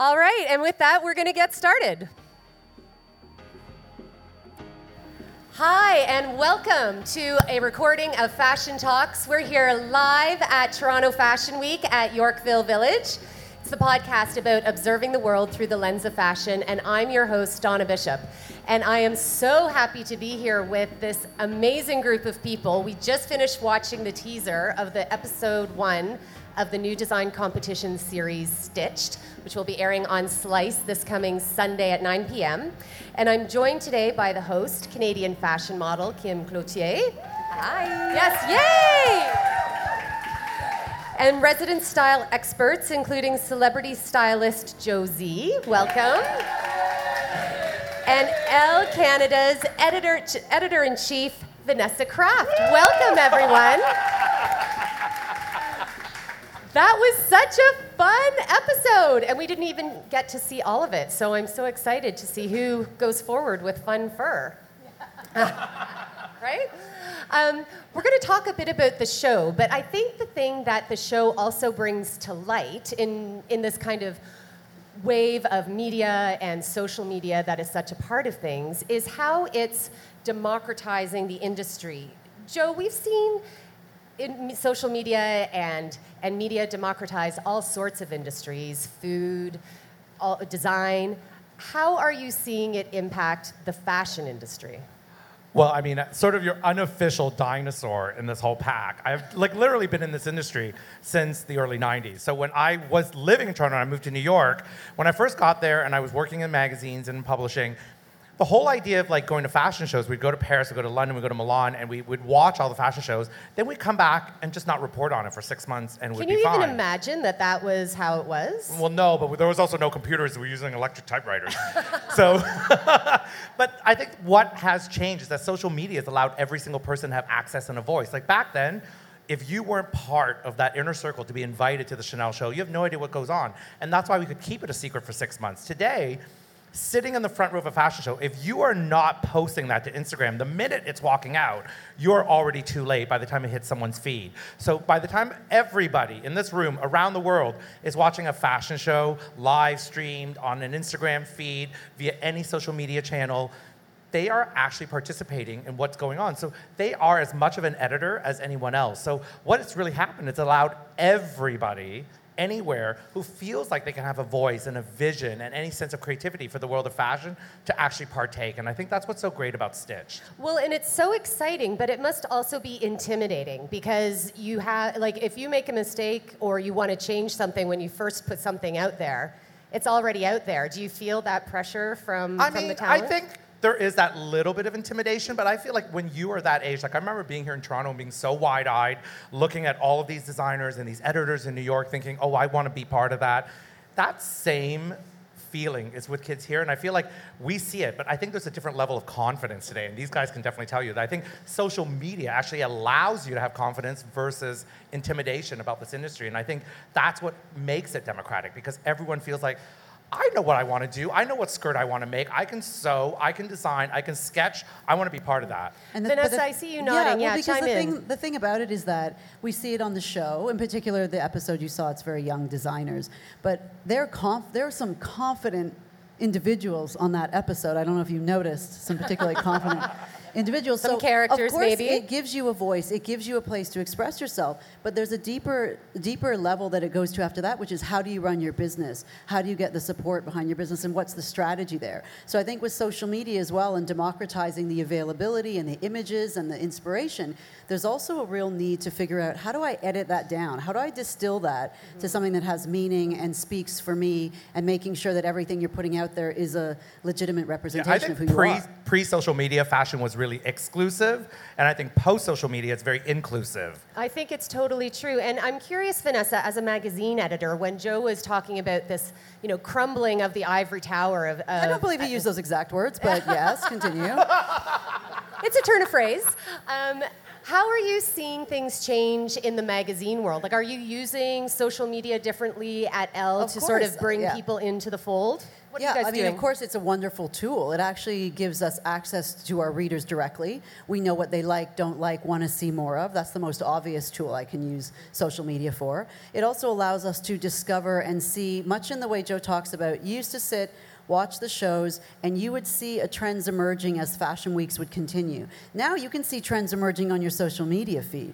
All right, and with that, we're going to get started. Hi, and welcome to a recording of Fashion Talks. We're here live at Toronto Fashion Week at Yorkville Village. It's the podcast about observing the world through the lens of fashion, and I'm your host, Donna Bishop. And I am so happy to be here with this amazing group of people. We just finished watching the teaser of the episode one of the new design competition series Stitched, which will be airing on Slice this coming Sunday at 9 p.m. And I'm joined today by the host, Canadian fashion model Kim Cloutier. Hi. Yes, yay! And resident style experts, including celebrity stylist Joe Zee. Welcome. And Elle Canada's editor editor in chief, Vanessa Craft. Welcome, everyone. That was such a fun episode, and we didn't even get to see all of it. So I'm so excited to see who goes forward with fun fur. right? Um, we're going to talk a bit about the show, but I think the thing that the show also brings to light in, in this kind of wave of media and social media that is such a part of things is how it's democratizing the industry. Joe, we've seen in social media and, and media democratize all sorts of industries food, all, design. How are you seeing it impact the fashion industry? Well, I mean, sort of your unofficial dinosaur in this whole pack. I've like literally been in this industry since the early 90s. So when I was living in Toronto I moved to New York, when I first got there and I was working in magazines and publishing, the whole idea of like going to fashion shows, we'd go to Paris, we'd go to London, we'd go to Milan, and we would watch all the fashion shows. Then we'd come back and just not report on it for six months, and we'd be fine. Can you even imagine that that was how it was? Well, no, but there was also no computers. We were using electric typewriters. so, but I think what has changed is that social media has allowed every single person to have access and a voice. Like back then, if you weren't part of that inner circle to be invited to the Chanel show, you have no idea what goes on. And that's why we could keep it a secret for six months. Today, sitting in the front row of a fashion show, if you are not posting that to Instagram, the minute it's walking out, you're already too late by the time it hits someone's feed. So by the time everybody in this room around the world is watching a fashion show live streamed on an Instagram feed via any social media channel, they are actually participating in what's going on. So they are as much of an editor as anyone else. So what what's really happened is allowed everybody anywhere who feels like they can have a voice and a vision and any sense of creativity for the world of fashion to actually partake. And I think that's what's so great about Stitch. Well, and it's so exciting, but it must also be intimidating because you have, like, if you make a mistake or you want to change something when you first put something out there, it's already out there. Do you feel that pressure from, I from mean, the talent? I think there is that little bit of intimidation, but I feel like when you are that age, like I remember being here in Toronto and being so wide eyed, looking at all of these designers and these editors in New York, thinking, oh, I want to be part of that. That same feeling is with kids here, and I feel like we see it, but I think there's a different level of confidence today, and these guys can definitely tell you that I think social media actually allows you to have confidence versus intimidation about this industry, and I think that's what makes it democratic because everyone feels like, I know what I want to do. I know what skirt I want to make. I can sew. I can design. I can sketch. I want to be part of that. And Vanessa, but the- I see you nodding. Yeah, Yeah, well, because chime the in. thing the thing about it is that we see it on the show, in particular the episode you saw. It's very young designers, but they're conf- there are some confident individuals on that episode. I don't know if you noticed some particularly confident individuals. Some so characters, of course, maybe. it gives you a voice. It gives you a place to express yourself. But there's a deeper deeper level that it goes to after that, which is how do you run your business? How do you get the support behind your business, and what's the strategy there? So I think with social media as well and democratizing the availability and the images and the inspiration, there's also a real need to figure out how do I edit that down? How do I distill that to mm-hmm. something that has meaning and speaks for me, and making sure that everything you're putting out there is a legitimate Yeah, representation I of who think you pre are. pre social media fashion was really exclusive, and I think post social media it's very inclusive. I think it's totally true. And I'm curious, Vanessa, as a magazine editor, when Joe was talking about this, you know, crumbling of the ivory tower of. I don't believe he used those exact words, but yes, continue. it's a turn of phrase. Um, How are you seeing things change in the magazine world? Like, are you using social media differently at Elle Of to sort of bring yeah. people into the fold? What yeah, are you guys I mean, doing? of course, it's a wonderful tool. It actually gives us access to our readers directly. We know what they like, don't like, want to see more of. That's the most obvious tool I can use social media for. It also allows us to discover and see, much in the way Joe talks about. You used to sit, watch the shows, and you would see a trends emerging as fashion weeks would continue. Now you can see trends emerging on your social media feed.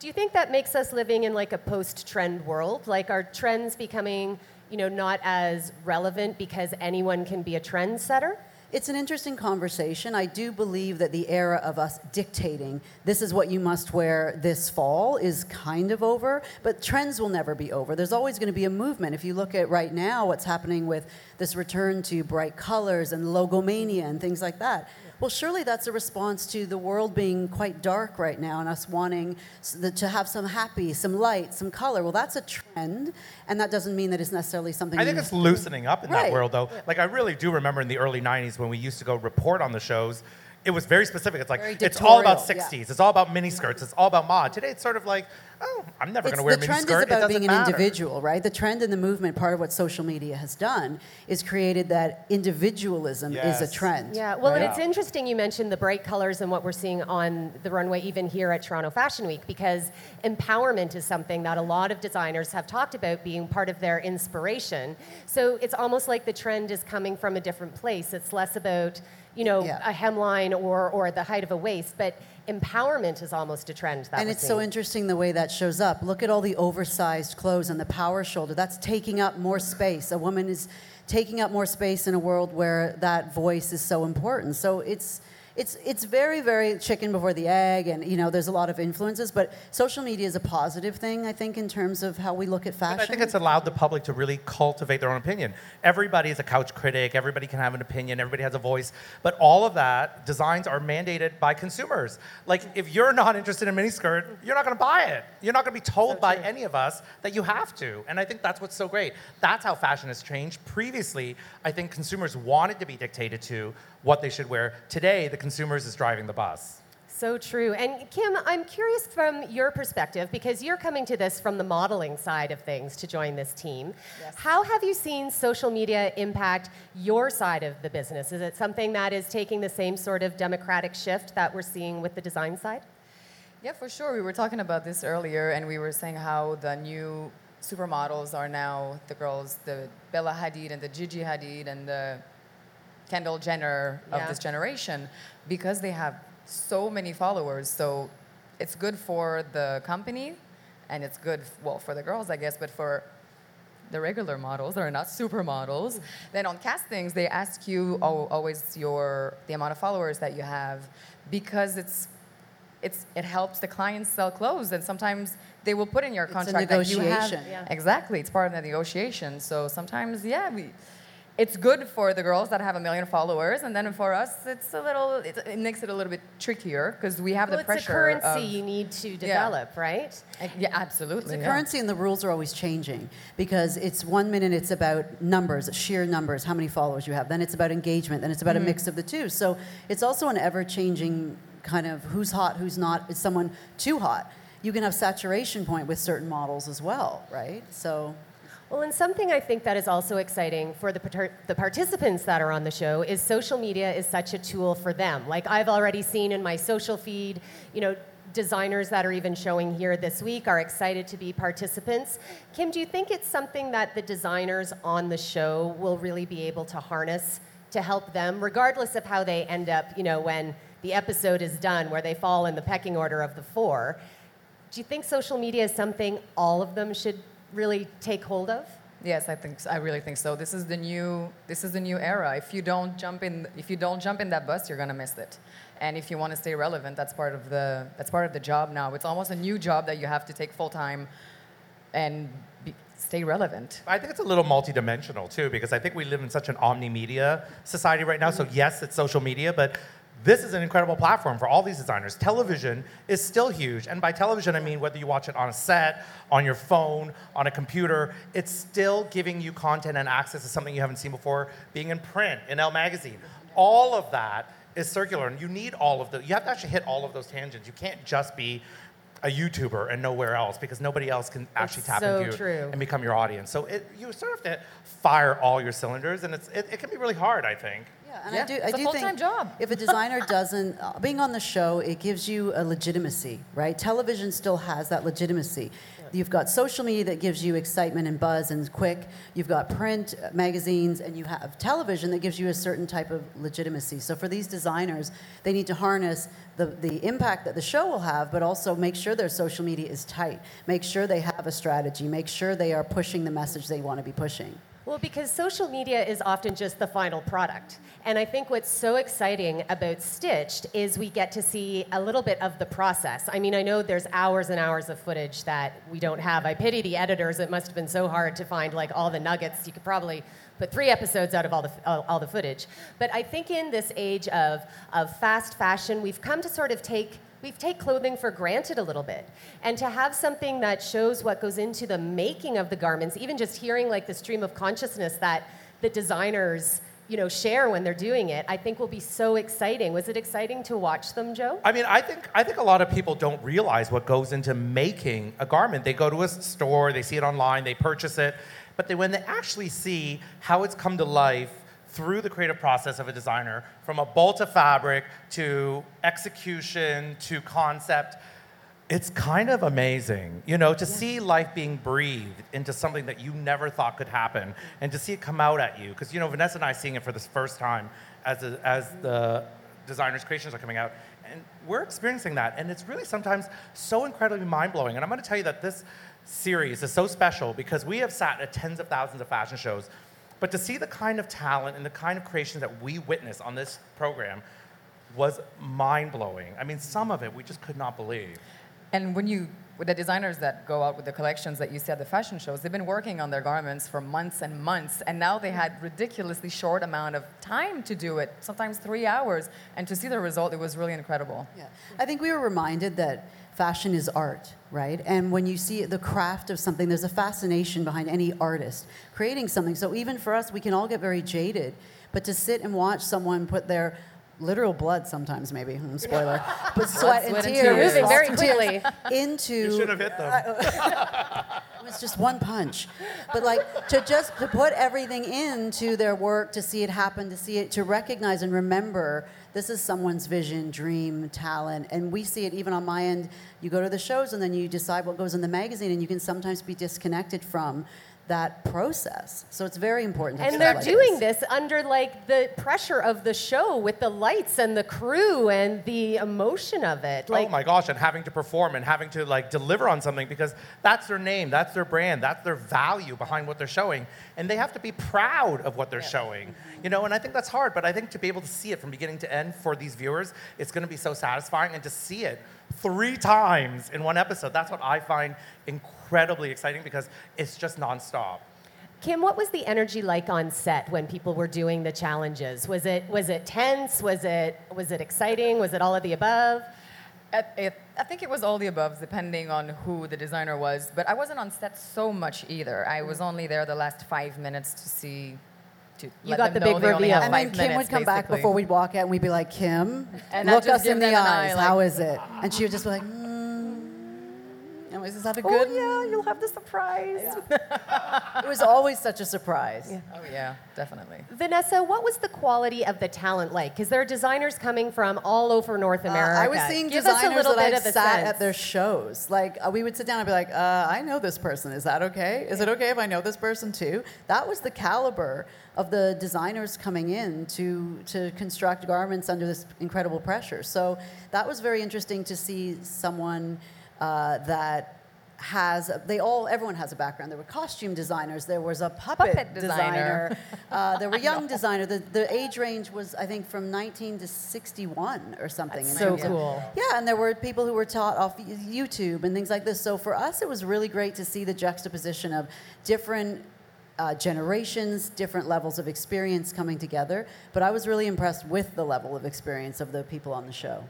Do you think that makes us living in like a post-trend world? Like, are trends becoming, you know, not as relevant because anyone can be a trendsetter? It's an interesting conversation. I do believe that the era of us dictating this is what you must wear this fall is kind of over, but trends will never be over. There's always going to be a movement. If you look at right now what's happening with this return to bright colors and logomania and things like that, well, surely that's a response to the world being quite dark right now and us wanting to have some happy, some light, some color. Well, that's a trend, and that doesn't mean that it's necessarily something. I think it's loosening up in that world, though. Like, I really do remember in the early 90s when we used to go report on the shows, it was very specific. It's like, it's all about dictatorial, yeah. 60s, it's all about miniskirts, it's all about mod. Today, it's sort of like, oh, I'm never going to wear a the trend is about being an matter. individual, right? The trend and the movement, part of what social media has done, is created that individualism is Yes. a trend. Yeah, well, and it's interesting you mentioned the bright colors and what we're seeing on the runway, even here at Toronto Fashion Week, because empowerment is something that a lot of designers have talked about being part of their inspiration. So it's almost like the trend is coming from a different place. It's less about, you know, Yeah. a hemline or, or the height of a waist, but empowerment is almost a trend that And it's so interesting the way that shows up. Look at all the oversized clothes and the power shoulder. That's taking up more space. A woman is taking up more space in a world where that voice is so important. So it's it's it's very very chicken before the egg and you know there's a lot of influences but social media is a positive thing i think in terms of how we look at fashion But I think it's allowed the public to really cultivate their own opinion. Everybody is a couch critic. Everybody can have an opinion. Everybody has a voice. But all of that, designs are mandated by consumers. Like, if you're not interested in miniskirt, you're not going to buy it. You're not going to be told by any of us that you have to. And I think that's what's so great. That's how fashion has changed. Previously, I think consumers wanted to be dictated to what they should wear. Today, the consumers is driving the bus. So true. And Kim, I'm curious from your perspective, because you're coming to this from the modeling side of things to join this team. Yes. How have you seen social media impact your side of the business? Is it something that is taking the same sort of democratic shift that we're seeing with the design side? Yeah, for sure. We were talking about this earlier, and we were saying how the new supermodels are now the girls, the Bella Hadid and the Gigi Hadid and the Kendall Jenner of Yeah. this generation, because they have so many followers. So it's good for the company, and it's good, well, for the girls, I guess, but for the regular models that are not supermodels. Mm. Then on castings, they ask you always your the amount of followers that you have because it's it's it helps the clients sell clothes and sometimes they will put in your a contract that you have. Yeah. exactly it's part of the negotiation so sometimes yeah we it's good for the girls that have a million followers and then for us it's a little it, it makes it a little bit trickier because we have Well, the it's a pressure currency of- you need to develop, right? Uh, yeah absolutely The yeah. currency and the rules are always changing because it's one minute it's about numbers, sheer numbers, how many followers you have. Then it's about engagement. Then it's about a mix of the two. So it's also an ever changing kind of who's hot, who's not. Is someone too hot? You can have saturation point with certain models as well, right? So Well, and something I think that is also exciting for the, the participants that are on the show is social media is such a tool for them. Like I've already seen in my social feed, you know, designers that are even showing here this week are excited to be participants. Kim, do you think it's something that the designers on the show will really be able to harness to help them, regardless of how they end up, you know, when the episode is done, where they fall in the pecking order of the four? Do you think social media is something all of them should really take hold of? Yes, I think so. I really think so. This is the new this is the new era. If you don't jump in if you don't jump in that bus, you're gonna miss it. And if you want to stay relevant, that's part of the that's part of the job now. It's almost a new job that you have to take full time and be, stay relevant. I think it's a little multidimensional too, because I think we live in such an omni-media society right now. So yes, it's social media, but this is an incredible platform for all these designers. Television is still huge, and by television I mean whether you watch it on a set, on your phone, on a computer, it's still giving you content and access to something you haven't seen before. Being in print, in Elle magazine, all of that is circular, and you need all of the. You have to actually hit all of those tangents. You can't just be a YouTuber and nowhere else because nobody else can actually tap so into you true. and become your audience. So it, you sort of have to fire all your cylinders, and it's, it, it can be really hard, I think. Yeah, and Yeah, I do. it's I a do full-time think job. if a designer doesn't, uh, being on the show, it gives you a legitimacy, right? Television still has that legitimacy. You've got social media that gives you excitement and buzz and quick. You've got print uh, magazines, and you have television that gives you a certain type of legitimacy. So for these designers, they need to harness the, the impact that the show will have, but also make sure their social media is tight. Make sure they have a strategy. Make sure they are pushing the message they want to be pushing. Well, because social media is often just the final product. And I think what's so exciting about Stitched is we get to see a little bit of the process. I mean, I know there's hours and hours of footage that we don't have. I pity the editors. It must have been so hard to find like all the nuggets. You could probably put three episodes out of all the, all, all the footage. But I think in this age of, of fast fashion, we've come to sort of take we take clothing for granted a little bit. And to have something that shows what goes into the making of the garments, even just hearing like the stream of consciousness that the designers you know share when they're doing it i think will be so exciting was it exciting to watch them joe I mean, I think I think a lot of people don't realize what goes into making a garment. They go to a store, they see it online, they purchase it, but they, when they actually see how it's come to life through the creative process of a designer, from a bolt of fabric to execution to concept, it's kind of amazing, you know, to see life being breathed into something that you never thought could happen, and to see it come out at you. Because you know, Vanessa and I seeing it for the first time as a, as the designers' creations are coming out, and we're experiencing that, and it's really sometimes so incredibly mind blowing. And I'm going to tell you that this series is so special because we have sat at tens of thousands of fashion shows, but to see the kind of talent and the kind of creations that we witness on this program was mind blowing. I mean, some of it we just could not believe. And when you, with the designers that go out with the collections that you see at the fashion shows, they've been working on their garments for months and months, and now they had ridiculously short amount of time to do it, sometimes three hours, and to see the result, it was really incredible. Yeah. I think we were reminded that fashion is art, right? And when you see the craft of something, there's a fascination behind any artist creating something. So even for us, we can all get very jaded, but to sit and watch someone put their literal blood sometimes maybe hmm, spoiler but sweat, and sweat and tears tears. Moving very lots of tears quickly. into You should have hit them. it was just one punch. But like to just to put everything into their work, to see it happen, to see it, to recognize and remember this is someone's vision, dream, talent. And we see it even on my end. You go to the shows and then you decide what goes in the magazine, and you can sometimes be disconnected from that process. So it's very important. To and they're like doing this under like the pressure of the show with the lights and the crew and the emotion of it oh like oh my gosh, and having to perform and having to like deliver on something because that's their name, that's their brand, that's their value behind what they're showing. And they have to be proud of what they're showing. You know, and I think that's hard, but I think to be able to see it from beginning to end for these viewers, it's gonna be so satisfying and to see it three times in one episode, that's what I find incredibly exciting because it's just nonstop. Kim, what was the energy like on set when people were doing the challenges? Was it was it tense? Was it was it exciting? Was it all of the above? At, it, I think it was all the above, depending on who the designer was. But I wasn't on set so much either. I was only there the last five minutes to see. To You let got them the know big reveal. have And then five Kim would minutes, come back before we'd walk out and we'd be like, Kim, And look us in the eyes. eye, like- is it? And she would just be like, mm. Just have a Oh good. yeah, you'll have the surprise. It was always such a surprise. Yeah. Oh yeah, definitely. Vanessa, what was the quality of the talent like? Because there are designers coming from all over North Uh, America. I was seeing Give designers that I've sat sense. at their shows. Like uh, we would sit down and be like, uh, "I know this person. Is that okay? Is it okay if I know this person too?" That was the caliber of the designers coming in to to construct garments under this incredible pressure. So that was very interesting to see someone uh, that has they all everyone has a background there were costume designers there was a puppet, Puppet designer. uh, there were young designer the, the age range was i think from 19 to 61 or something That's so of- cool. yeah, and there were people who were taught off YouTube and things like this. So for us, it was really great to see the juxtaposition of different uh, generations, different levels of experience coming together. But I was really impressed with the level of experience of the people on the show.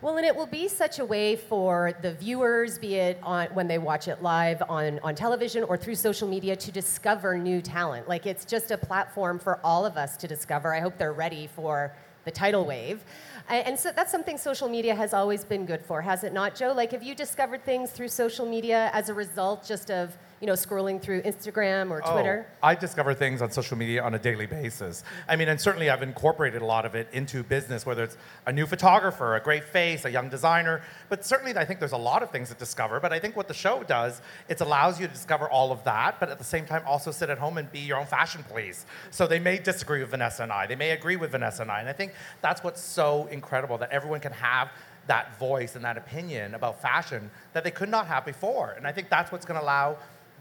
Well, and it will be such a way for the viewers, be it on when they watch it live on, on television or through social media, to discover new talent. Like it's just a platform for all of us to discover. I hope they're ready for the tidal wave. And so that's something social media has always been good for, has it not, Joe? Like, have you discovered things through social media as a result just of, you know, scrolling through Instagram or oh, Twitter? Oh, I discover things on social media on a daily basis. I mean, and certainly I've incorporated a lot of it into business, whether it's a new photographer, a great face, a young designer. But certainly I think there's a lot of things to discover. But I think what the show does, it allows you to discover all of that, but at the same time also sit at home and be your own fashion police. So they may disagree with Vanessa and I, they may agree with Vanessa and I. And I think that's what's so incredible that everyone can have that voice and that opinion about fashion that they could not have before. And I think that's what's going to allow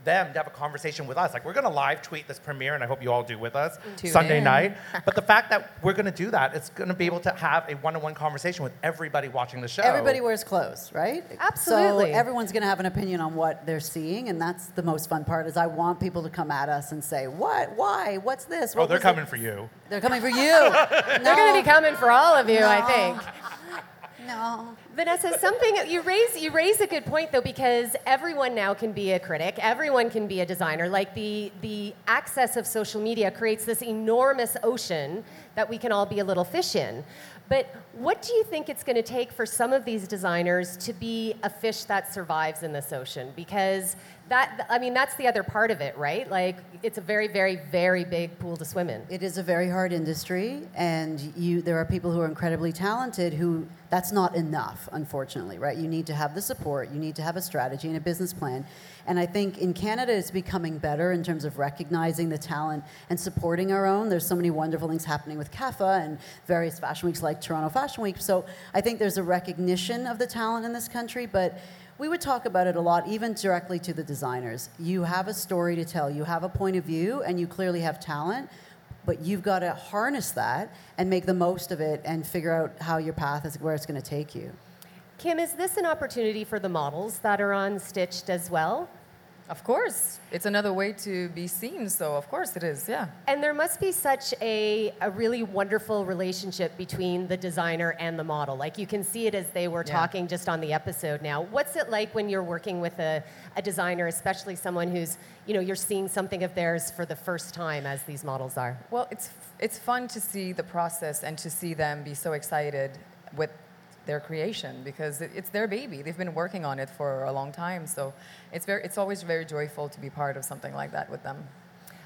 them to have a conversation with us. Like we're going to live tweet this premiere, and I hope you all do with us Tune Sunday in. night. But the fact that we're going to do that, it's going to be able to have a one-on-one conversation with everybody watching the show. Everybody wears clothes, right? Absolutely. So everyone's going to have an opinion on what they're seeing, and that's the most fun part. Is I want people to come at us and say, "What? Why? What's this?" Oh, they're coming it?" for you. They're coming for you. They're going to be coming for all of you, I think. No. Vanessa, something you raise you raise a good point though because everyone now can be a critic, everyone can be a designer. Like the the access of social media creates this enormous ocean that we can all be a little fish in. But what do you think it's going to take for some of these designers to be a fish that survives in this ocean? Because that I mean that's the other part of it, right? Like it's a very very very big pool to swim in. It is a very hard industry, and you there are people who are incredibly talented who that's not enough, unfortunately, right? You need to have the support, you need to have a strategy and a business plan. And I think in Canada it's becoming better in terms of recognizing the talent and supporting our own. There's so many wonderful things happening with CAFA and various fashion weeks like Toronto Fashion Week. So I think there's a recognition of the talent in this country, but we would talk about it a lot, even directly to the designers. You have a story to tell, you have a point of view, and you clearly have talent, but you've got to harness that and make the most of it and figure out how your path is, where it's going to take you. Kim, is this an opportunity for the models that are on Stitched as well? Of course, it's another way to be seen. So of course it is. Yeah. And there must be such a, a really wonderful relationship between the designer and the model. Like you can see it as they were Yeah. talking just on the episode now. What's it like when you're working with a, a designer, especially someone who's, you know, you're seeing something of theirs for the first time as these models are? Well, it's it's fun to see the process and to see them be so excited with their creation because it's their baby. They've been working on it for a long time, so it's very it's always very joyful to be part of something like that with them.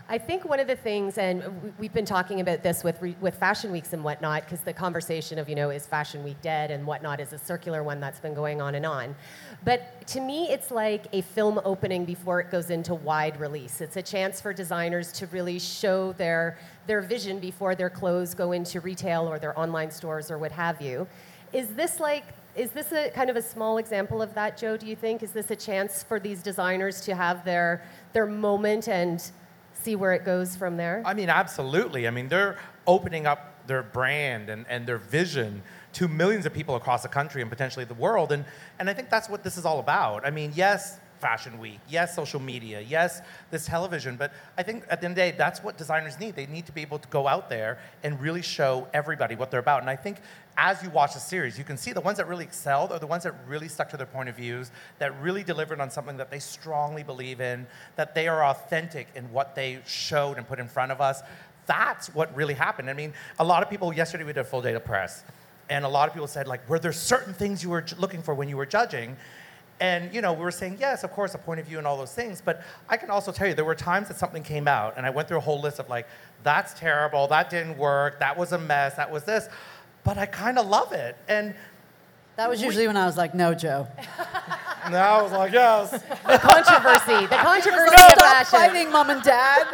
I think one of the things, and we- we've been talking about this with with fashion weeks and whatnot, because the conversation of you know is fashion week dead and whatnot is a circular one that's been going on and on. But to me, it's like a film opening before it goes into wide release. It's a chance for designers to really show their their vision before their clothes go into retail or their online stores or what have you. Is this like is this a kind of a small example of that, Joe? Do you think is this a chance for these designers to have their their moment and see where it goes from there? I mean, absolutely. I mean, they're opening up their brand and, and their vision to millions of people across the country and potentially the world. And, and I think that's what this is all about. I mean, yes, Fashion Week, yes, social media, yes, this television, but I think at the end of the day, that's what designers need. They need to be able to go out there and really show everybody what they're about. And I think as you watch the series, you can see the ones that really excelled are the ones that really stuck to their point of views, that really delivered on something that they strongly believe in, that they are authentic in what they showed and put in front of us. That's what really happened. I mean, a lot of people, yesterday we did a full day of press, and a lot of people said, like, were there certain things you were looking for when you were judging? And you know, we were saying yes, of course, a point of view and all those things. But I can also tell you, there were times that something came out, and I went through a whole list of like, that's terrible, that didn't work, that was a mess, that was this. But I kind of love it, and That was usually when I was like, no, Joe. now I was like, yes. The controversy, the controversy Stop of fashion. fighting, mom and dad.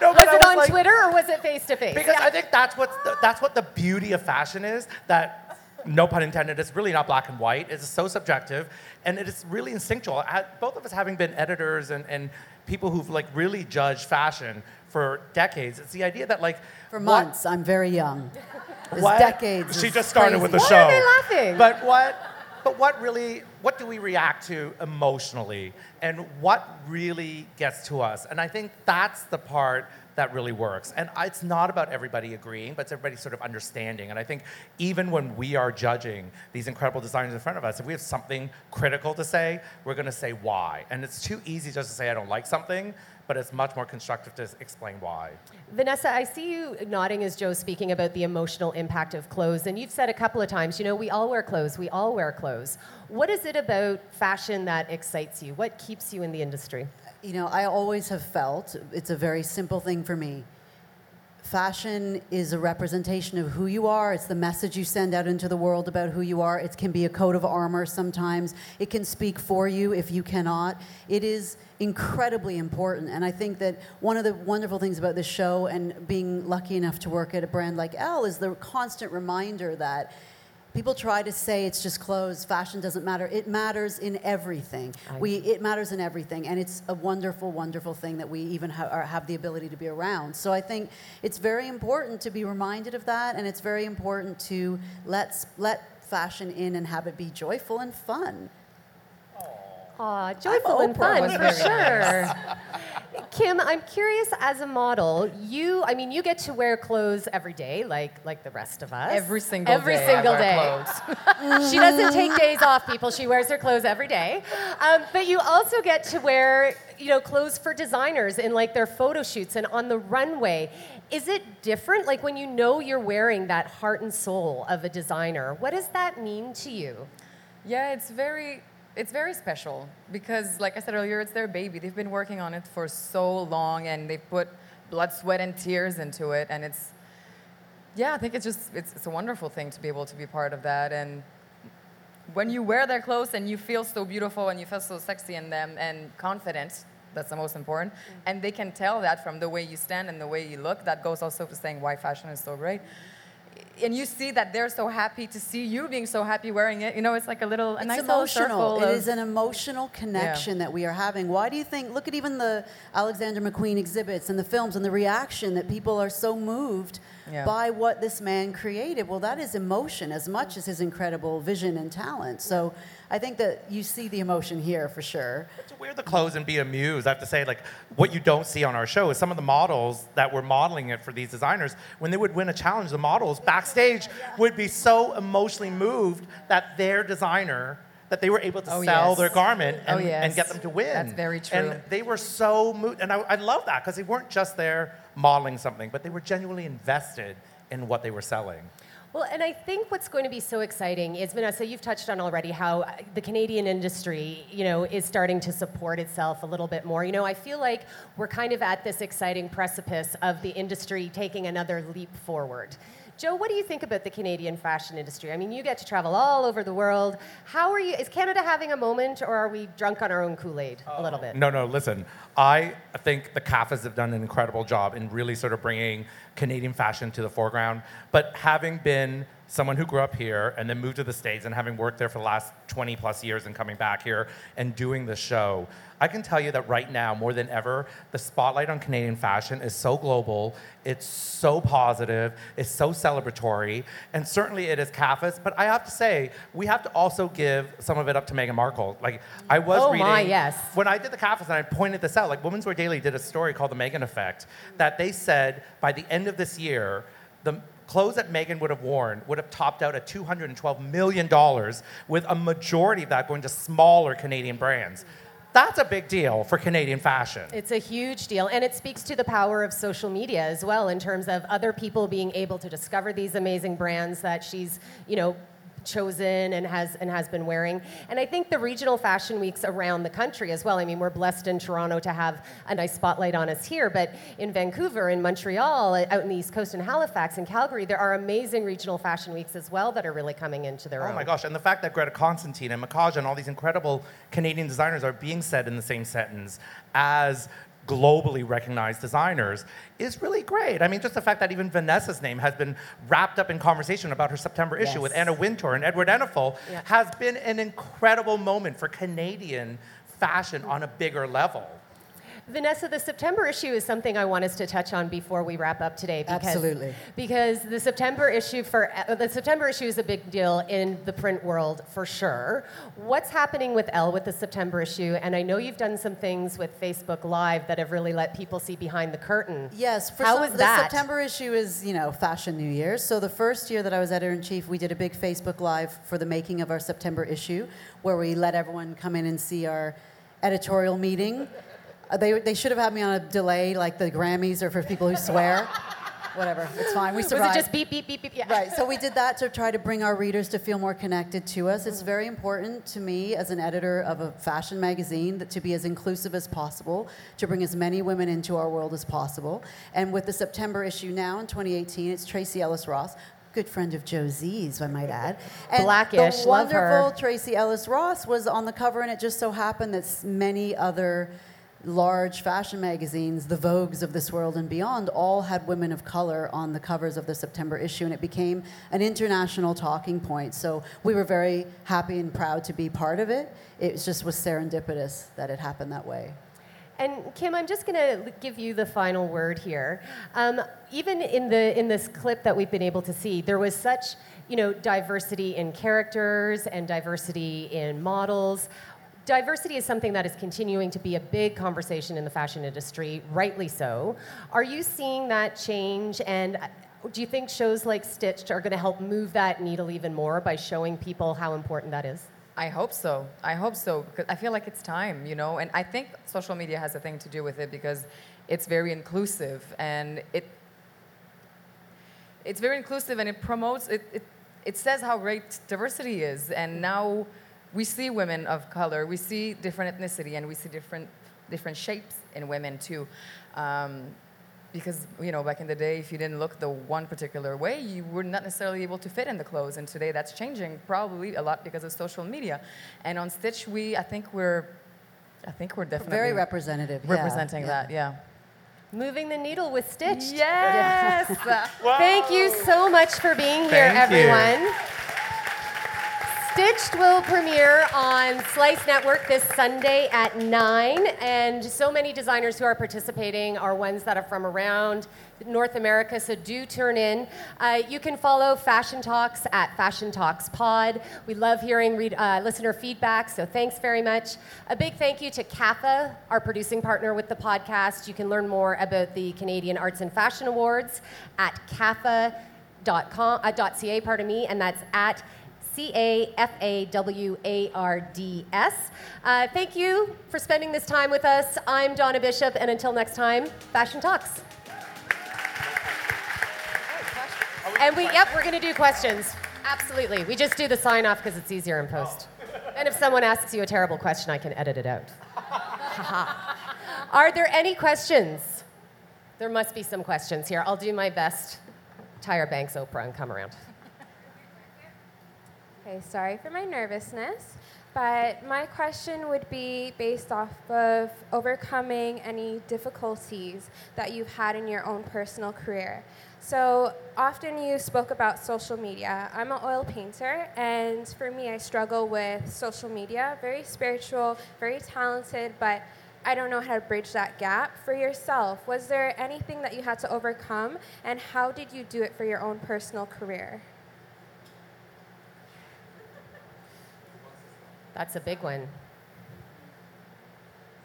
No, Was but I it on like- Twitter or was it face to face? Because I think that's what the, that's what the beauty of fashion is. That no pun intended. It's really not black and white. It's so subjective, and it is really instinctual. Both of us having been editors and, and people who've like really judged fashion for decades. It's the idea that like For what- months, I'm very young. This what- decades. She just started with the crazy. show. Why are they laughing? But what? But what really? What do we react to emotionally, and what really gets to us? And I think that's the part that really works. And it's not about everybody agreeing, but it's everybody sort of understanding. And I think even when we are judging these incredible designers in front of us, if we have something critical to say, we're going to say why. And it's too easy just to say I don't like something but it's much more constructive to explain why. Vanessa, I see you nodding as Joe's speaking about the emotional impact of clothes, and you've said a couple of times, you know, we all wear clothes, we all wear clothes. What is it about fashion that excites you? What keeps you in the industry? You know, I always have felt it's a very simple thing for me. Fashion is a representation of who you are. It's the message you send out into the world about who you are. It can be a coat of armor sometimes. It can speak for you if you cannot. It is incredibly important. And I think that one of the wonderful things about this show and being lucky enough to work at a brand like Elle is the constant reminder that People try to say it's just clothes, fashion doesn't matter. It matters in everything. We, it matters in everything, and it's a wonderful, wonderful thing that we even ha- are, have the ability to be around. So I think it's very important to be reminded of that, and it's very important to let let fashion in and have it be joyful and fun. Aw, joyful and fun, for sure. Kim, I'm curious as a model, you, I mean, you get to wear clothes every day, like like the rest of us. Every single every day single day. she doesn't take days off, people. She wears her clothes every day. Um, but you also get to wear, you know, clothes for designers in like their photo shoots and on the runway. Is it different? Like when you know you're wearing that heart and soul of a designer, what does that mean to you? Yeah, it's very it's very special because like I said earlier, it's their baby. They've been working on it for so long and they put blood, sweat and tears into it and it's yeah, I think it's just it's, it's a wonderful thing to be able to be part of that and when you wear their clothes and you feel so beautiful and you feel so sexy in them and confident, that's the most important. Mm. And they can tell that from the way you stand and the way you look. That goes also to saying why fashion is so great. And you see that they're so happy to see you being so happy wearing it. You know, it's like a little, a It's nice little circle. emotional. It of- is an emotional connection that we are having. Why do you think? Look at even the Alexander McQueen exhibits and the films and the reaction that people are so moved Yeah. by what this man created. Well, that is emotion as much as his incredible vision and talent. So I think that you see the emotion here for sure. To wear the clothes and be amused, I have to say, like, what you don't see on our show is some of the models that were modeling it for these designers, when they would win a challenge, the models backstage would be so emotionally moved that their designer, that they were able to Oh, sell yes. their garment Oh, and, and get them to win. That's very true. And they were so moved, and I, I love that because they weren't just there modeling something, but they were genuinely invested in what they were selling. Well, and I think what's going to be so exciting is Vanessa, you've touched on already how uh, the Canadian industry, you know, is starting to support itself a little bit more. You know, I feel like we're kind of at this exciting precipice of the industry taking another leap forward. Joe, what do you think about the Canadian fashion industry? I mean, you get to travel all over the world. How are you? Is Canada having a moment, or are we drunk on our own Kool Aid a little bit? No, no, listen. I think the CAFAs have done an incredible job in really sort of bringing Canadian fashion to the foreground. But having been someone who grew up here and then moved to the States and having worked there for the last 20 plus years and coming back here and doing the show, I can tell you that right now, more than ever, the spotlight on Canadian fashion is so global, it's so positive, it's so celebratory, and certainly it is CAFAs. But I have to say, we have to also give some of it up to Meghan Markle. Like, I was Oh reading. my, yes. When I did the CAFAs and I pointed this out, like Women's Wear Daily did a story called The Meghan Effect, that they said by the end of this year, the clothes that Meghan would have worn would have topped out at $212 million, with a majority of that going to smaller Canadian brands. That's a big deal for Canadian fashion. It's a huge deal, and it speaks to the power of social media as well in terms of other people being able to discover these amazing brands that she's, you know, chosen and has and has been wearing. And I think the regional fashion weeks around the country as well. I mean, we're blessed in Toronto to have a nice spotlight on us here, but in Vancouver, in Montreal, out in the East Coast, in Halifax, in Calgary, there are amazing regional fashion weeks as well that are really coming into their Oh own. Oh my gosh, and the fact that Greta Constantine and Makaja and all these incredible Canadian designers are being said in the same sentence as globally recognized designers is really great. I mean, just the fact that even Vanessa's name has been wrapped up in conversation about her September issue with Anna Wintour and Edward Enninful Yeah. has been an incredible moment for Canadian fashion on a bigger level. Vanessa, the September issue is something I want us to touch on before we wrap up today. Because, Absolutely. Because the September issue for uh, the September issue is a big deal in the print world for sure. What's happening with Elle with the September issue? And I know you've done some things with Facebook Live that have really let people see behind the curtain. Yes, for How some, was the that? September issue is, you know, Fashion New Year. So the first year that I was editor in chief, we did a big Facebook Live for the making of our September issue, where we let everyone come in and see our editorial meeting. Uh, They, they should have had me on a delay like the Grammys or for people who swear. Whatever, it's fine. We survived. Was it just beep, beep, beep, beep? Yeah. Right, so we did that to try to bring our readers to feel more connected to us. It's very important to me as an editor of a fashion magazine that to be as inclusive as possible, to bring as many women into our world as possible. And with the September issue now in 2018, it's Tracee Ellis Ross. Good friend of Joe Zee's, I might add. And Blackish, the love her. wonderful Tracee Ellis Ross was on the cover, and it just so happened that many other large fashion magazines, the Vogues of this world and beyond, all had women of color on the covers of the September issue, and it became an international talking point. So we were very happy and proud to be part of it. It just was serendipitous that it happened that way. And Kim, I'm just going to give you the final word here. Um, even in the in this clip that we've been able to see, there was such you know diversity in characters and diversity in models. Diversity is something that is continuing to be a big conversation in the fashion industry, rightly so. Are you seeing that change? And uh, do you think shows like Stitched are going to help move that needle even more by showing people how important that is? I hope so. I hope so because I feel like it's time, you know. And I think social media has a thing to do with it because it's very inclusive and it it's very inclusive and it promotes it. It, it says how great diversity is, and now we see women of color, we see different ethnicity, and we see different different shapes in women too. Um, because you know back in the day if you didn't look the one particular way you were not necessarily able to fit in the clothes and today that's changing probably a lot because of social media and on stitch we i think we're i think we're definitely Very representative. representing yeah. that yeah Moving the needle with Stitch. yes Thank you so much for being here, Thank you. Stitched will premiere on Slice Network this Sunday at 9, and so many designers who are participating are ones that are from around North America, so do turn in. Uh, you can follow Fashion Talks at Fashion Talks Pod. We love hearing read, uh, listener feedback, so thanks very much. A big thank you to CAFA, our producing partner with the podcast. You can learn more about the Canadian Arts and Fashion Awards at CAFA.com, uh, .ca, pardon me, and that's at C A F A W A R D S. Uh, thank you for spending this time with us. I'm Donna Bishop, and until next time, Fashion Talks. And we, yep, we're going to do questions. Absolutely. We just do the sign off because it's easier in post. And if someone asks you a terrible question, I can edit it out. Are there any questions? There must be some questions here. I'll do my best. Tyra Banks, Oprah, and come around. Okay, sorry for my nervousness, but my question would be based off of overcoming any difficulties that you've had in your own personal career. So often you spoke about social media. I'm an oil painter, and for me, I struggle with social media. Very spiritual, very talented, but I don't know how to bridge that gap. For yourself, was there anything that you had to overcome, and how did you do it for your own personal career? That's a big one.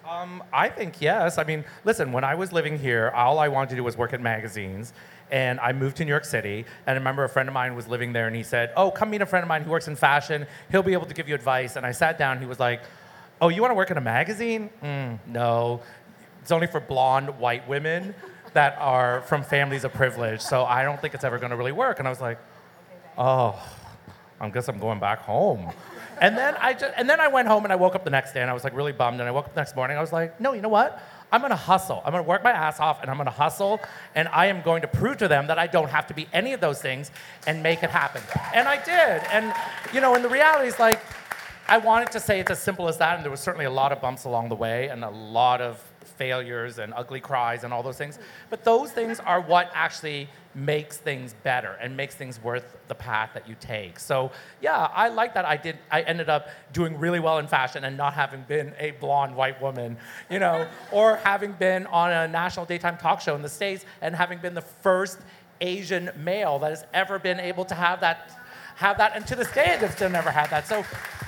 Um, I think yes. I mean, listen, when I was living here, all I wanted to do was work at magazines. And I moved to New York City. And I remember a friend of mine was living there and he said, Oh, come meet a friend of mine who works in fashion. He'll be able to give you advice. And I sat down. He was like, Oh, you want to work in a magazine? Mm, no. It's only for blonde white women that are from families of privilege. So I don't think it's ever going to really work. And I was like, Oh, I guess I'm going back home. And then I just, and then I went home and I woke up the next day and I was like really bummed. And I woke up the next morning. I was like, no, you know what? I'm gonna hustle. I'm gonna work my ass off and I'm gonna hustle. And I am going to prove to them that I don't have to be any of those things and make it happen. And I did. And you know, and the reality is like, I wanted to say it's as simple as that. And there was certainly a lot of bumps along the way and a lot of failures and ugly cries and all those things. But those things are what actually makes things better and makes things worth the path that you take. So yeah, I like that I did I ended up doing really well in fashion and not having been a blonde white woman, you know, or having been on a national daytime talk show in the States and having been the first Asian male that has ever been able to have that have that and to this day they've still never had that. So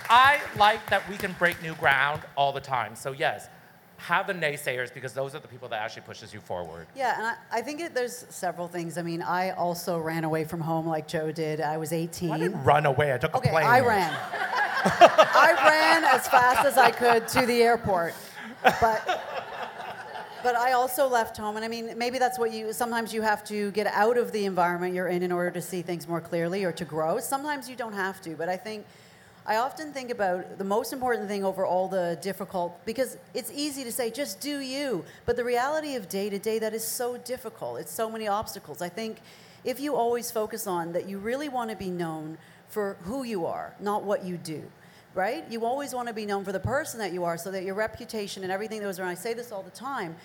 I like that we can break new ground all the time. So yes, have the naysayers because those are the people that actually pushes you forward. Yeah, and I, I think it, there's several things. I mean, I also ran away from home like Joe did. I was 18. I didn't run away. I took Okay, a plane. I ran. I ran as fast as I could to the airport. But but I also left home, and I mean, maybe that's what you. Sometimes you have to get out of the environment you're in in order to see things more clearly or to grow. Sometimes you don't have to, but I think. I often think about the most important thing over all the difficult because it's easy to say just do you, but the reality of day to day that is so difficult. It's so many obstacles. I think if you always focus on that you really want to be known for who you are, not what you do right? You always want to be known for the person that you are so that your reputation and everything that goes around. I say this all the time.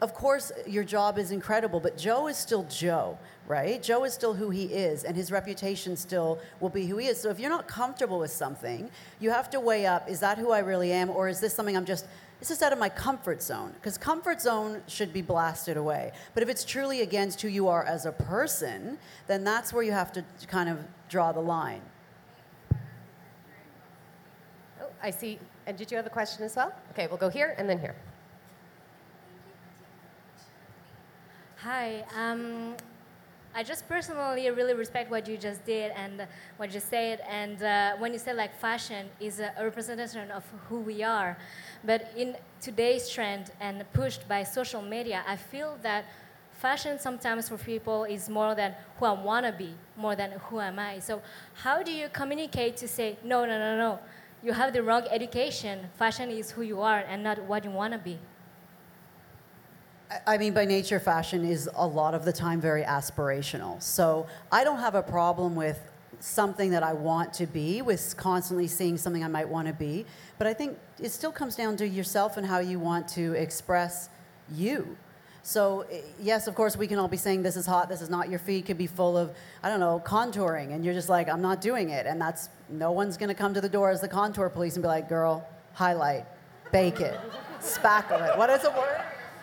Of course, your job is incredible, but Joe is still Joe, right? Joe is still who he is, and his reputation still will be who he is. So if you're not comfortable with something, you have to weigh up is that who I really am, or is this something I'm just, is this is out of my comfort zone? Because comfort zone should be blasted away. But if it's truly against who you are as a person, then that's where you have to kind of draw the line. Oh, I see. And did you have a question as well? Okay, we'll go here and then here. Hi. Um, I just personally really respect what you just did and what you said. And uh, when you said like fashion is a representation of who we are, but in today's trend and pushed by social media, I feel that fashion sometimes for people is more than who I want to be, more than who am I. So how do you communicate to say no, no, no, no? You have the wrong education. Fashion is who you are and not what you want to be. I mean, by nature, fashion is a lot of the time very aspirational. So I don't have a problem with something that I want to be, with constantly seeing something I might want to be. But I think it still comes down to yourself and how you want to express you. So, eh, yes, of course, we can all be saying this is hot, this is not. Your feed could be full of, I don't know, contouring, and you're just like, I'm not doing it. And that's, no one's gonna come to the door as the contour police and be like, girl, highlight, bake it, spackle it. What is the word?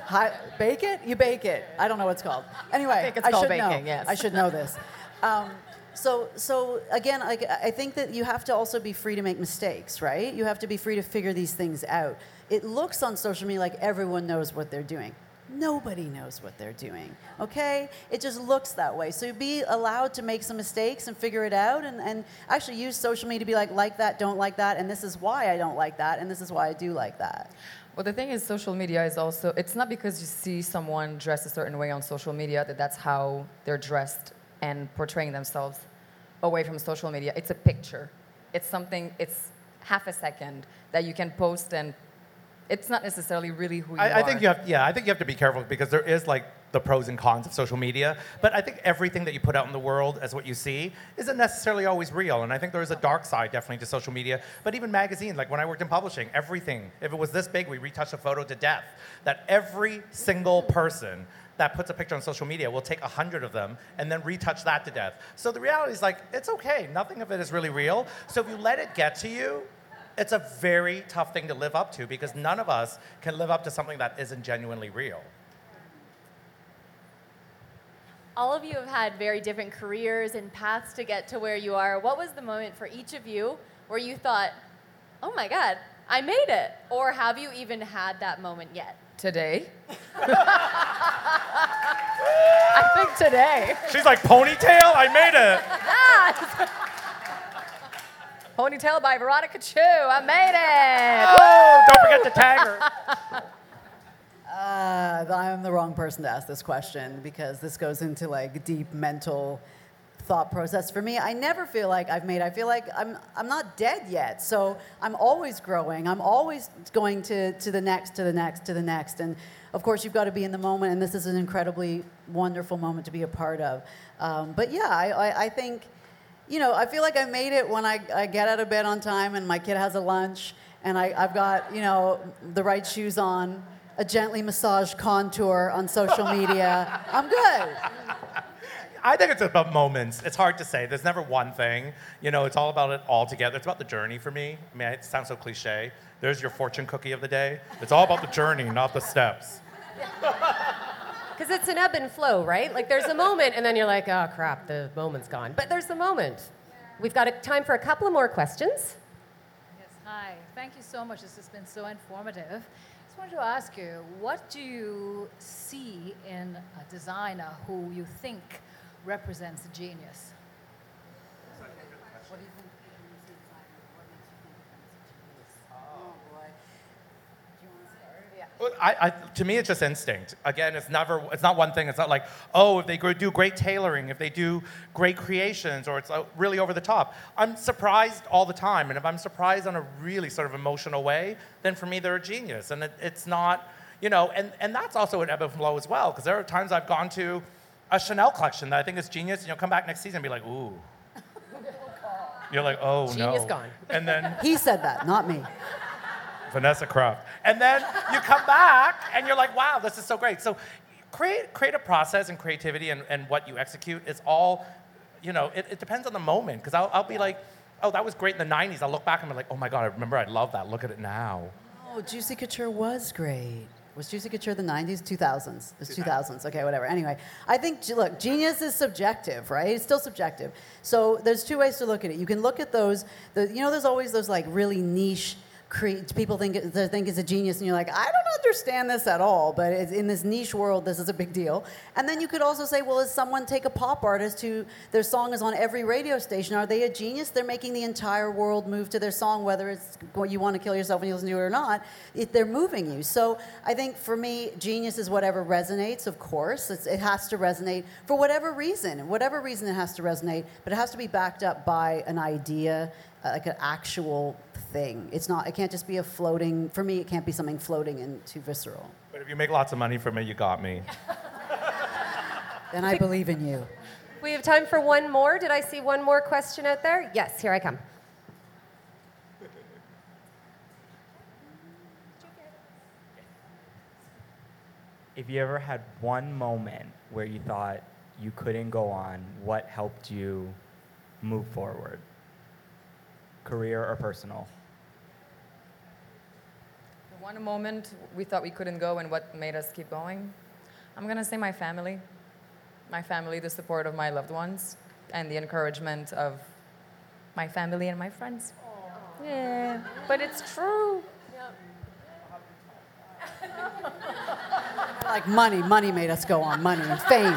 Hi, bake it? You bake it. I don't know what it's called. Anyway, I think it's called should baking, know. yes. I should know this. Um, so, so again, I, I think that you have to also be free to make mistakes, right? You have to be free to figure these things out. It looks on social media like everyone knows what they're doing. Nobody knows what they're doing, okay? It just looks that way. So be allowed to make some mistakes and figure it out and, and actually use social media to be like, like that, don't like that, and this is why I don't like that, and this is why I do like that. Well, the thing is, social media is also, it's not because you see someone dressed a certain way on social media that that's how they're dressed and portraying themselves away from social media. It's a picture. It's something, it's half a second that you can post and it's not necessarily really who you I, are. I think you have, yeah, I think you have to be careful because there is like the pros and cons of social media. But I think everything that you put out in the world as what you see isn't necessarily always real. And I think there is a dark side definitely to social media. But even magazines, like when I worked in publishing, everything, if it was this big, we retouched a photo to death. That every single person that puts a picture on social media will take a hundred of them and then retouch that to death. So the reality is like, it's okay. Nothing of it is really real. So if you let it get to you, it's a very tough thing to live up to because none of us can live up to something that isn't genuinely real. All of you have had very different careers and paths to get to where you are. What was the moment for each of you where you thought, oh my God, I made it? Or have you even had that moment yet? Today. I think today. She's like, ponytail? I made it. Ponytail by Veronica Chu. I made it. Oh, don't forget to tag her. Uh, I'm the wrong person to ask this question because this goes into like deep mental thought process for me. I never feel like I've made. I feel like I'm I'm not dead yet. So I'm always growing. I'm always going to to the next, to the next, to the next. And of course, you've got to be in the moment. And this is an incredibly wonderful moment to be a part of. Um, but yeah, I, I, I think. You know, I feel like I made it when I, I get out of bed on time and my kid has a lunch and I, I've got, you know, the right shoes on, a gently massaged contour on social media. I'm good. I think it's about moments. It's hard to say. There's never one thing. You know, it's all about it all together. It's about the journey for me. I mean, it sounds so cliche. There's your fortune cookie of the day. It's all about the journey, not the steps. Because it's an ebb and flow, right? Like there's a moment, and then you're like, oh crap, the moment's gone. But there's the moment. We've got a, time for a couple of more questions. Yes, hi. Thank you so much. This has been so informative. Wanted to ask you, what do you see in a designer who you think represents genius? I, I, to me, it's just instinct. Again, it's never, it's not one thing. It's not like, oh, if they do great tailoring, if they do great creations, or it's uh, really over the top. I'm surprised all the time, and if I'm surprised on a really sort of emotional way, then for me, they're a genius. And it, it's not, you know, and, and that's also an ebb and flow as well, because there are times I've gone to a Chanel collection that I think is genius, and you'll come back next season and be like, ooh. You're like, oh no. Genius gone. And then He said that, not me. Vanessa Craft. And then you come back and you're like, wow, this is so great. So create, create a process and creativity and, and what you execute is all, you know, it, it depends on the moment. Because I'll, I'll be like, oh, that was great in the 90s. I'll look back and be like, oh my God, I remember I love that. Look at it now. Oh, Juicy Couture was great. Was Juicy Couture the 90s? 2000s. It was 2000s. Okay, whatever. Anyway, I think, look, genius is subjective, right? It's still subjective. So there's two ways to look at it. You can look at those, the, you know, there's always those like really niche people think they think is a genius, and you're like, I don't understand this at all. But in this niche world, this is a big deal. And then you could also say, well, is someone take a pop artist who their song is on every radio station? Are they a genius? They're making the entire world move to their song, whether it's what you want to kill yourself when you listen to it or not. It, they're moving you. So I think for me, genius is whatever resonates. Of course, it's, it has to resonate for whatever reason. Whatever reason, it has to resonate, but it has to be backed up by an idea, like an actual thing. It's not. It can't just be a floating. For me, it can't be something floating and too visceral. But if you make lots of money from it, you got me. Then I believe in you. We have time for one more. Did I see one more question out there? Yes, here I come. If you ever had one moment where you thought you couldn't go on, what helped you move forward? Career or personal? One moment we thought we couldn't go and what made us keep going? I'm going to say my family. My family, the support of my loved ones, and the encouragement of my family and my friends. Yeah, but it's true. Like money. Money made us go on. Money and fame.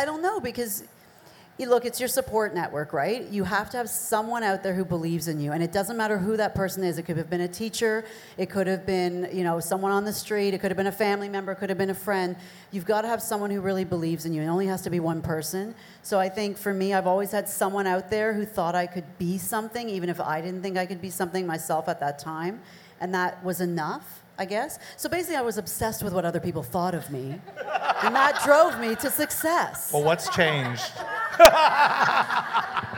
I, don't know because you look, it's your support network, right? You have to have someone out there who believes in you, and it doesn't matter who that person is. It could have been a teacher, it could have been, you know, someone on the street, it could have been a family member, it could have been a friend. You've got to have someone who really believes in you. It only has to be one person. So I think for me, I've always had someone out there who thought I could be something, even if I didn't think I could be something myself at that time, and that was enough. I guess. So basically, I was obsessed with what other people thought of me, and that drove me to success. Well, what's changed?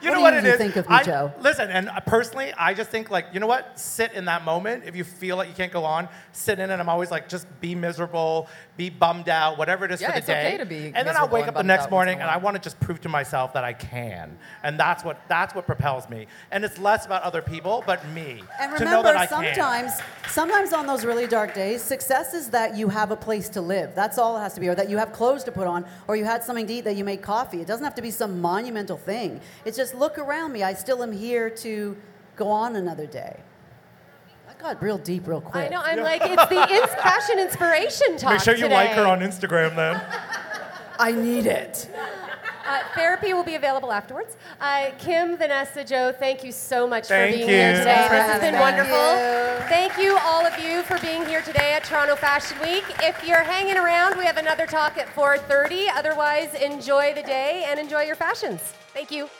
you What know what you it is. think of me, I- Joe? Listen, and uh, personally, I just think like you know what? Sit in that moment. If you feel like you can't go on, sit in it. I'm always like, just be miserable, be bummed out, whatever it is Yeah, for the it's day. okay to be and then I'll wake up the next morning and I want to just prove to myself that I can. And that's what that's what propels me. And it's less about other people, but me. And to know remember, that I can. sometimes, sometimes on those really dark days, success is that you have a place to live. That's all it has to be, or that you have clothes to put on, or you had something to eat, that you made coffee. It doesn't have to be some monumental thing. It's just look around me. I still am here to go on another day. That got real deep real quick. I know. I'm like, it's the ins- fashion inspiration talk. Make sure you like her on Instagram then. I need it. Uh, therapy will be available afterwards. Uh, Kim, Vanessa, Joe, thank you so much Thank for being you. here today. Thanks This has having been me. wonderful. Thank you, all of you, for being here today at Toronto Fashion Week. If you're hanging around, we have another talk at 4:30. Otherwise, enjoy the day and enjoy your fashions. Thank you.